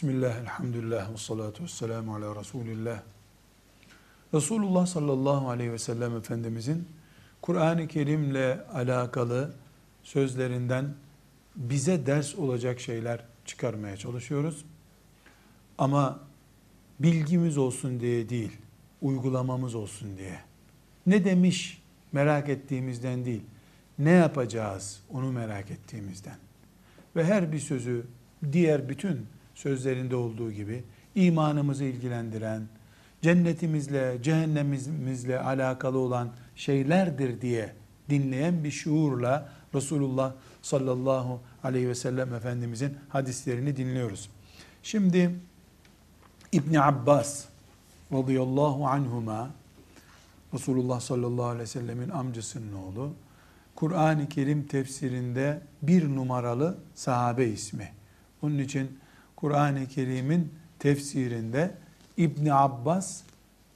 Bismillah, elhamdülillah, ve salatu ve selamu ala Resulillah. Resulullah sallallahu aleyhi ve sellem Efendimizin Kur'an-ı Kerim'le alakalı sözlerinden bize ders olacak şeyler çıkarmaya çalışıyoruz. Ama bilgimiz olsun diye değil, uygulamamız olsun diye. Ne demiş merak ettiğimizden değil, ne yapacağız onu merak ettiğimizden. Ve her bir sözü diğer bütün sözlerinde olduğu gibi imanımızı ilgilendiren, cennetimizle, cehennemimizle alakalı olan şeylerdir diye dinleyen bir şuurla Resulullah sallallahu aleyhi ve sellem Efendimizin hadislerini dinliyoruz. Şimdi İbn Abbas radıyallahu anhuma Resulullah sallallahu aleyhi ve sellemin amcasının oğlu Kur'an-ı Kerim tefsirinde bir numaralı sahabe ismi. Onun için Kur'an-ı Kerim'in tefsirinde İbn Abbas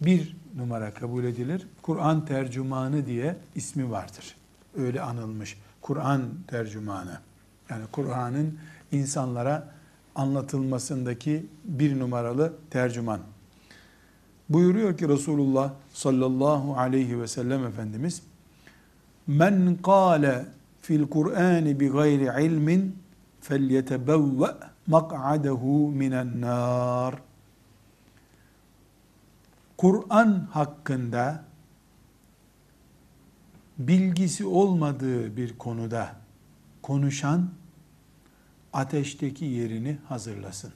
bir numara kabul edilir. Kur'an tercümanı diye ismi vardır. Öyle anılmış. Kur'an tercümanı. Yani Kur'an'ın insanlara anlatılmasındaki bir numaralı tercüman. Buyuruyor ki Resulullah sallallahu aleyhi ve sellem Efendimiz Men kâle fil Kur'an bi gayri ilmin felyetebevve mak'adehu minen nar. Kur'an hakkında bilgisi olmadığı bir konuda konuşan ateşteki yerini hazırlasın.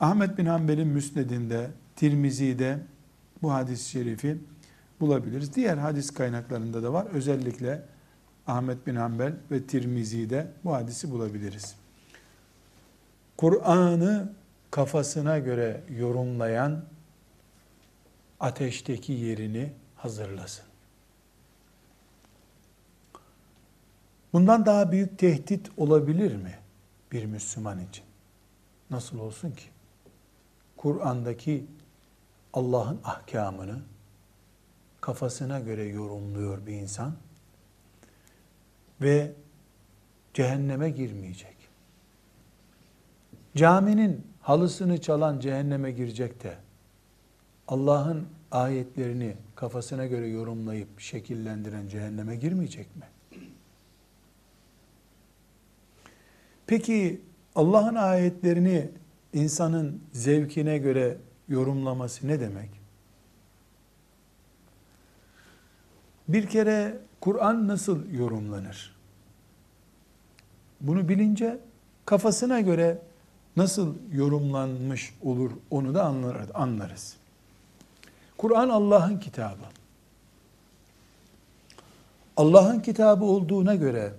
Ahmet bin Hanbel'in müsnedinde, Tirmizi'de bu hadis-i şerifi bulabiliriz. Diğer hadis kaynaklarında da var. Özellikle Ahmet bin Hanbel ve Tirmizi'de bu hadisi bulabiliriz. Kur'an'ı kafasına göre yorumlayan ateşteki yerini hazırlasın. Bundan daha büyük tehdit olabilir mi bir Müslüman için? Nasıl olsun ki? Kur'an'daki Allah'ın ahkamını kafasına göre yorumluyor bir insan ve cehenneme girmeyecek. Caminin halısını çalan cehenneme girecek de Allah'ın ayetlerini kafasına göre yorumlayıp şekillendiren cehenneme girmeyecek mi? Peki Allah'ın ayetlerini insanın zevkine göre yorumlaması ne demek? Bir kere Kur'an nasıl yorumlanır? Bunu bilince kafasına göre nasıl yorumlanmış olur onu da anlarız. Kur'an Allah'ın kitabı. Allah'ın kitabı olduğuna göre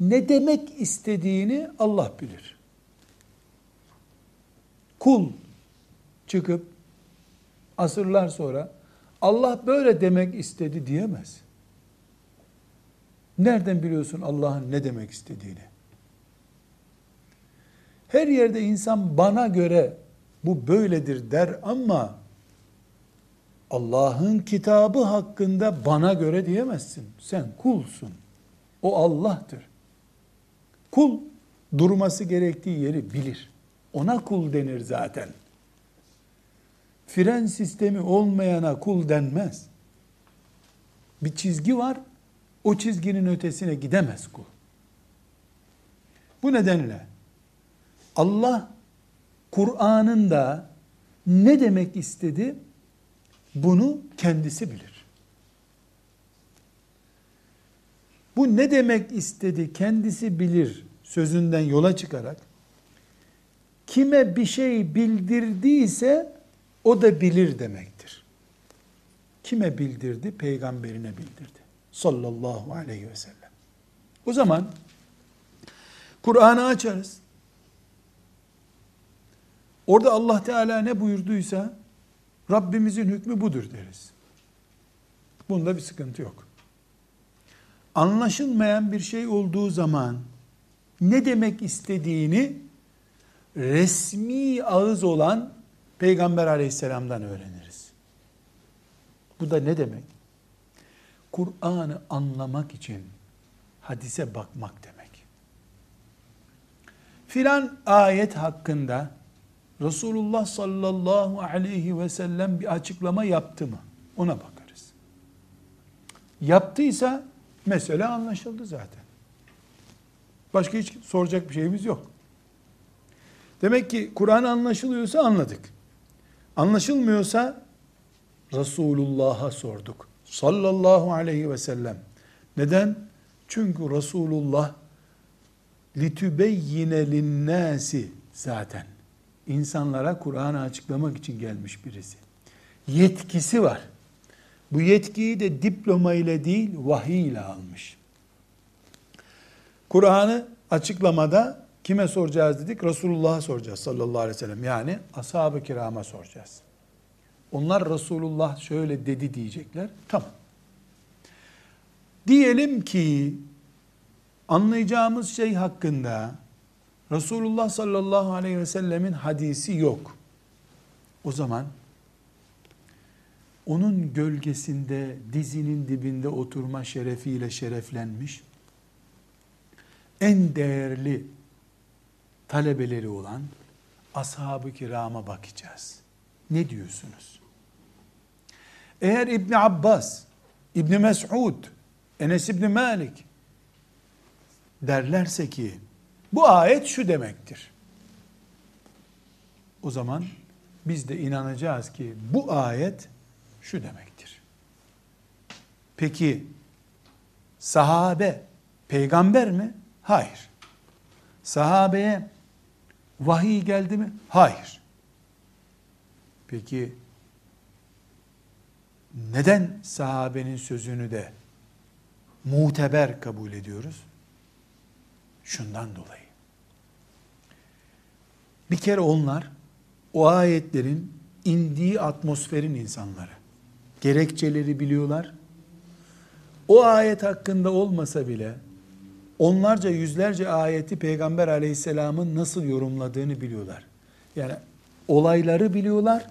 ne demek istediğini Allah bilir. Kul çıkıp asırlar sonra Allah böyle demek istedi diyemez. Nereden biliyorsun Allah'ın ne demek istediğini? Her yerde insan bana göre bu böyledir der ama Allah'ın kitabı hakkında bana göre diyemezsin. Sen kulsun. O Allah'tır. Kul durması gerektiği yeri bilir. Ona kul denir zaten. Fren sistemi olmayana kul denmez. Bir çizgi var, o çizginin ötesine gidemez kul. Bu nedenle Allah Kur'an'ın da ne demek istedi bunu kendisi bilir. Bu ne demek istedi kendisi bilir sözünden yola çıkarak kime bir şey bildirdiyse o da bilir demektir. Kime bildirdi? Peygamberine bildirdi. Sallallahu aleyhi ve sellem. O zaman Kur'an'ı açarız. Orada Allah Teala ne buyurduysa Rabbimizin hükmü budur deriz. Bunda bir sıkıntı yok. Anlaşılmayan bir şey olduğu zaman ne demek istediğini resmi ağız olan Peygamber aleyhisselamdan öğreniriz. Bu da ne demek? Kur'an'ı anlamak için hadise bakmak demek. filan ayet hakkında Resulullah sallallahu aleyhi ve sellem bir açıklama yaptı mı? Ona bakarız. Yaptıysa mesele anlaşıldı zaten. Başka hiç soracak bir şeyimiz yok. Demek ki Kur'an anlaşılıyorsa anladık. Anlaşılmıyorsa Resulullah'a sorduk. Sallallahu aleyhi ve sellem. Neden? Çünkü Resulullah litübeyyine linnâsi zaten. insanlara Kur'an'ı açıklamak için gelmiş birisi. Yetkisi var. Bu yetkiyi de diploma ile değil vahiy ile almış. Kur'an'ı açıklamada kime soracağız dedik? Resulullah'a soracağız sallallahu aleyhi ve sellem. Yani ashab-ı kirama soracağız. Onlar Resulullah şöyle dedi diyecekler. Tamam. Diyelim ki anlayacağımız şey hakkında Resulullah sallallahu aleyhi ve sellemin hadisi yok. O zaman onun gölgesinde dizinin dibinde oturma şerefiyle şereflenmiş en değerli talebeleri olan ashab-ı kirama bakacağız. Ne diyorsunuz? Eğer İbni Abbas, İbni Mes'ud, Enes İbni Malik derlerse ki bu ayet şu demektir. O zaman biz de inanacağız ki bu ayet şu demektir. Peki sahabe peygamber mi? Hayır. Sahabeye vahiy geldi mi? Hayır. Peki neden sahabenin sözünü de muteber kabul ediyoruz? Şundan dolayı. Bir kere onlar o ayetlerin indiği atmosferin insanları. Gerekçeleri biliyorlar. O ayet hakkında olmasa bile onlarca yüzlerce ayeti Peygamber aleyhisselamın nasıl yorumladığını biliyorlar. Yani olayları biliyorlar.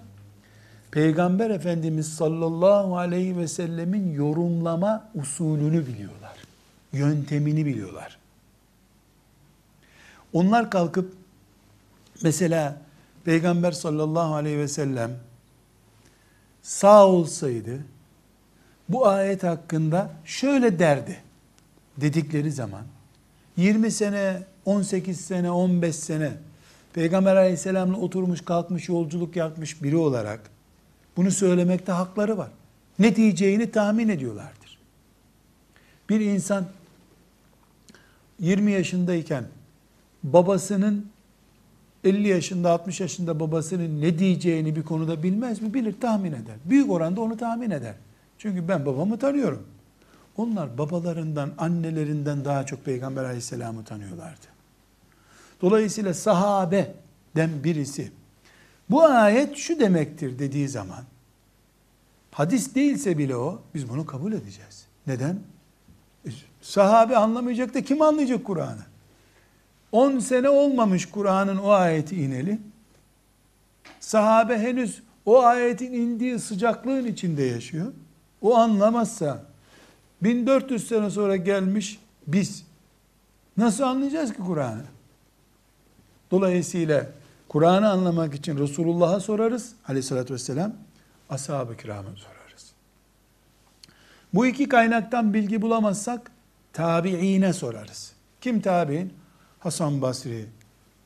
Peygamber Efendimiz sallallahu aleyhi ve sellemin yorumlama usulünü biliyorlar. Yöntemini biliyorlar. Onlar kalkıp mesela Peygamber sallallahu aleyhi ve sellem sağ olsaydı bu ayet hakkında şöyle derdi dedikleri zaman 20 sene, 18 sene, 15 sene Peygamber aleyhisselamla oturmuş kalkmış yolculuk yapmış biri olarak bunu söylemekte hakları var. Ne diyeceğini tahmin ediyorlardır. Bir insan 20 yaşındayken babasının 50 yaşında 60 yaşında babasının ne diyeceğini bir konuda bilmez mi? Bilir, tahmin eder. Büyük oranda onu tahmin eder. Çünkü ben babamı tanıyorum. Onlar babalarından, annelerinden daha çok Peygamber aleyhisselamı tanıyorlardı. Dolayısıyla sahabeden birisi bu ayet şu demektir dediği zaman hadis değilse bile o biz bunu kabul edeceğiz. Neden? E, sahabe anlamayacak da kim anlayacak Kur'an'ı? 10 sene olmamış Kur'an'ın o ayeti ineli. Sahabe henüz o ayetin indiği sıcaklığın içinde yaşıyor. O anlamazsa 1400 sene sonra gelmiş biz nasıl anlayacağız ki Kur'an'ı? Dolayısıyla Kur'an'ı anlamak için Resulullah'a sorarız aleyhissalatü vesselam, ashab-ı kirama sorarız. Bu iki kaynaktan bilgi bulamazsak tabiine sorarız. Kim tabi'in? Hasan Basri,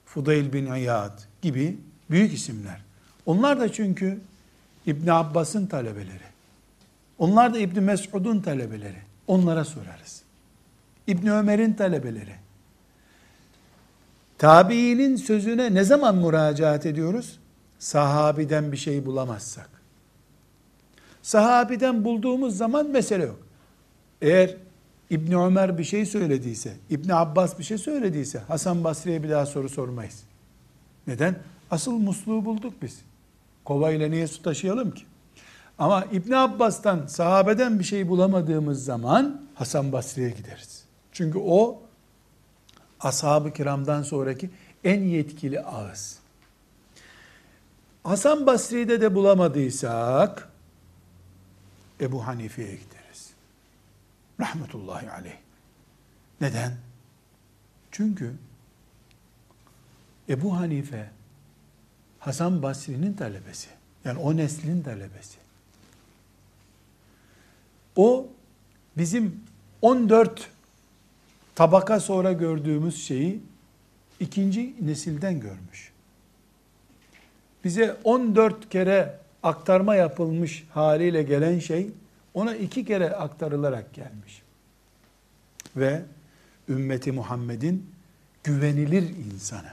Fudayl bin İyad gibi büyük isimler. Onlar da çünkü İbn Abbas'ın talebeleri. Onlar da İbn Mes'ud'un talebeleri. Onlara sorarız. İbn Ömer'in talebeleri. Tabiinin sözüne ne zaman müracaat ediyoruz? Sahabiden bir şey bulamazsak. Sahabiden bulduğumuz zaman mesele yok. Eğer İbn Ömer bir şey söylediyse, İbn Abbas bir şey söylediyse Hasan Basri'ye bir daha soru sormayız. Neden? Asıl musluğu bulduk biz. Kovayla niye su taşıyalım ki? Ama İbn Abbas'tan, sahabeden bir şey bulamadığımız zaman Hasan Basri'ye gideriz. Çünkü o ashab-ı kiramdan sonraki en yetkili ağız. Hasan Basri'de de bulamadıysak Ebu Hanife'ye gideriz. Rahmetullahi aleyh. Neden? Çünkü Ebu Hanife Hasan Basri'nin talebesi. Yani o neslin talebesi. O bizim 14 tabaka sonra gördüğümüz şeyi ikinci nesilden görmüş. Bize 14 kere aktarma yapılmış haliyle gelen şey ona iki kere aktarılarak gelmiş. Ve ümmeti Muhammed'in güvenilir insanı.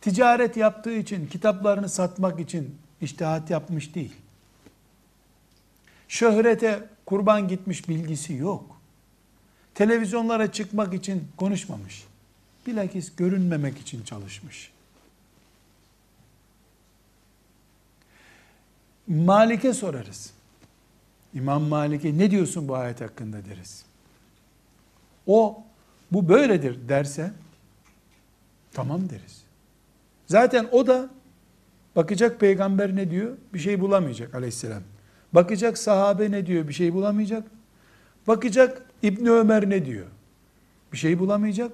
Ticaret yaptığı için, kitaplarını satmak için iştihat yapmış değil. Şöhrete kurban gitmiş bilgisi yok. Televizyonlara çıkmak için konuşmamış. Bilakis görünmemek için çalışmış. Malik'e sorarız. İmam Malik'e ne diyorsun bu ayet hakkında deriz. O bu böyledir derse tamam deriz. Zaten o da bakacak peygamber ne diyor? Bir şey bulamayacak aleyhisselam. Bakacak sahabe ne diyor? Bir şey bulamayacak. Bakacak İbni Ömer ne diyor? Bir şey bulamayacak.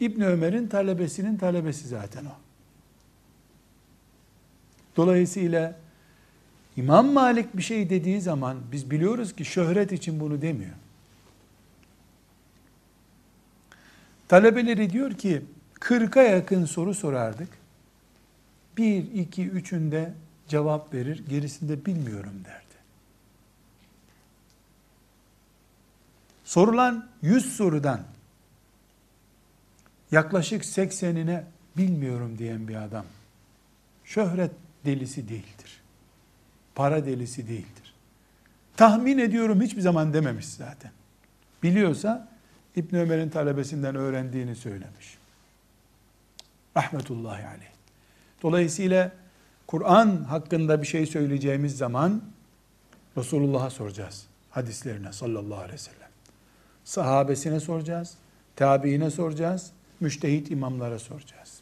İbni Ömer'in talebesinin talebesi zaten o. Dolayısıyla İmam Malik bir şey dediği zaman biz biliyoruz ki şöhret için bunu demiyor. Talebeleri diyor ki 40'a yakın soru sorardık. Bir, iki, üçünde cevap verir, gerisinde bilmiyorum derdi. Sorulan 100 sorudan yaklaşık 80'ine bilmiyorum diyen bir adam şöhret delisi değildir. Para delisi değildir. Tahmin ediyorum hiçbir zaman dememiş zaten. Biliyorsa İbn Ömer'in talebesinden öğrendiğini söylemiş. Rahmetullahi aleyh. Dolayısıyla Kur'an hakkında bir şey söyleyeceğimiz zaman Resulullah'a soracağız. Hadislerine sallallahu aleyhi ve sellem. Sahabesine soracağız. Tabiine soracağız. Müştehit imamlara soracağız.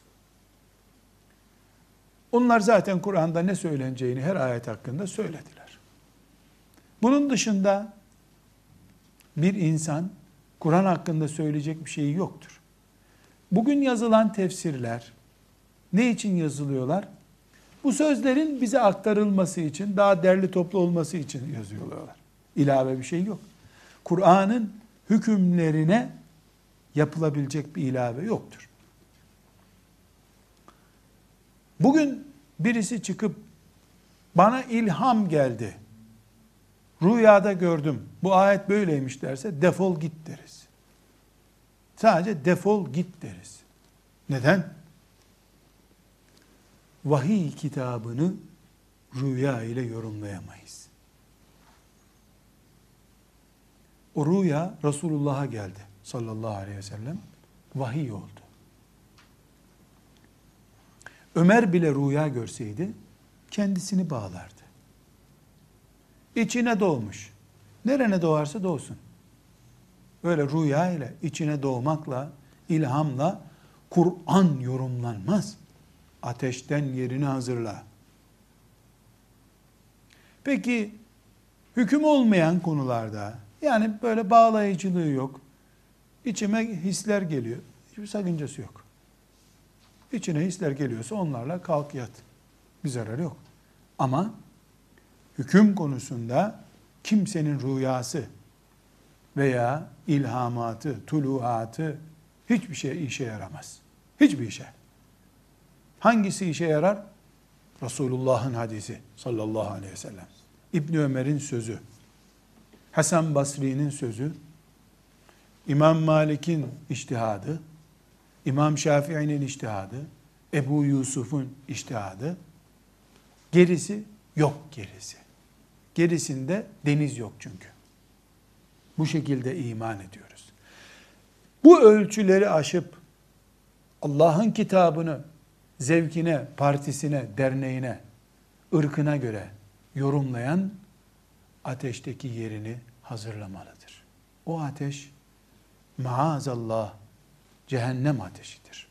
Onlar zaten Kur'an'da ne söyleneceğini her ayet hakkında söylediler. Bunun dışında bir insan Kur'an hakkında söyleyecek bir şeyi yoktur. Bugün yazılan tefsirler ne için yazılıyorlar? Bu sözlerin bize aktarılması için, daha derli toplu olması için yazıyorlar. İlave bir şey yok. Kur'an'ın hükümlerine yapılabilecek bir ilave yoktur. Bugün birisi çıkıp bana ilham geldi. Rüyada gördüm. Bu ayet böyleymiş derse defol git deriz. Sadece defol git deriz. Neden? Vahiy kitabını rüya ile yorumlayamayız. O rüya Resulullah'a geldi sallallahu aleyhi ve sellem. Vahiy oldu. Ömer bile rüya görseydi kendisini bağlardı. İçine doğmuş. Nerene doğarsa doğsun. Böyle rüya ile içine doğmakla, ilhamla Kur'an yorumlanmaz. Ateşten yerini hazırla. Peki hüküm olmayan konularda yani böyle bağlayıcılığı yok. İçime hisler geliyor. Hiçbir sakıncası yok. İçine hisler geliyorsa onlarla kalk yat. Bir zararı yok. Ama hüküm konusunda kimsenin rüyası veya ilhamatı, tuluatı hiçbir şey işe yaramaz. Hiçbir işe. Hangisi işe yarar? Resulullah'ın hadisi sallallahu aleyhi ve sellem. İbn Ömer'in sözü, Hasan Basri'nin sözü, İmam Malik'in iştihadı, İmam Şafii'nin iştihadı, Ebu Yusuf'un iştihadı, gerisi yok gerisi. Gerisinde deniz yok çünkü. Bu şekilde iman ediyoruz. Bu ölçüleri aşıp Allah'ın kitabını zevkine, partisine, derneğine, ırkına göre yorumlayan ateşteki yerini hazırlamalıdır. O ateş maazallah cehennem ateşidir.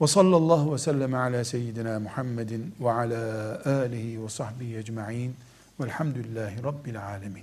Ve sallallahu ve sellem ala seyyidina Muhammedin ve ala alihi ve sahbihi ecma'in velhamdülillahi rabbil alemin.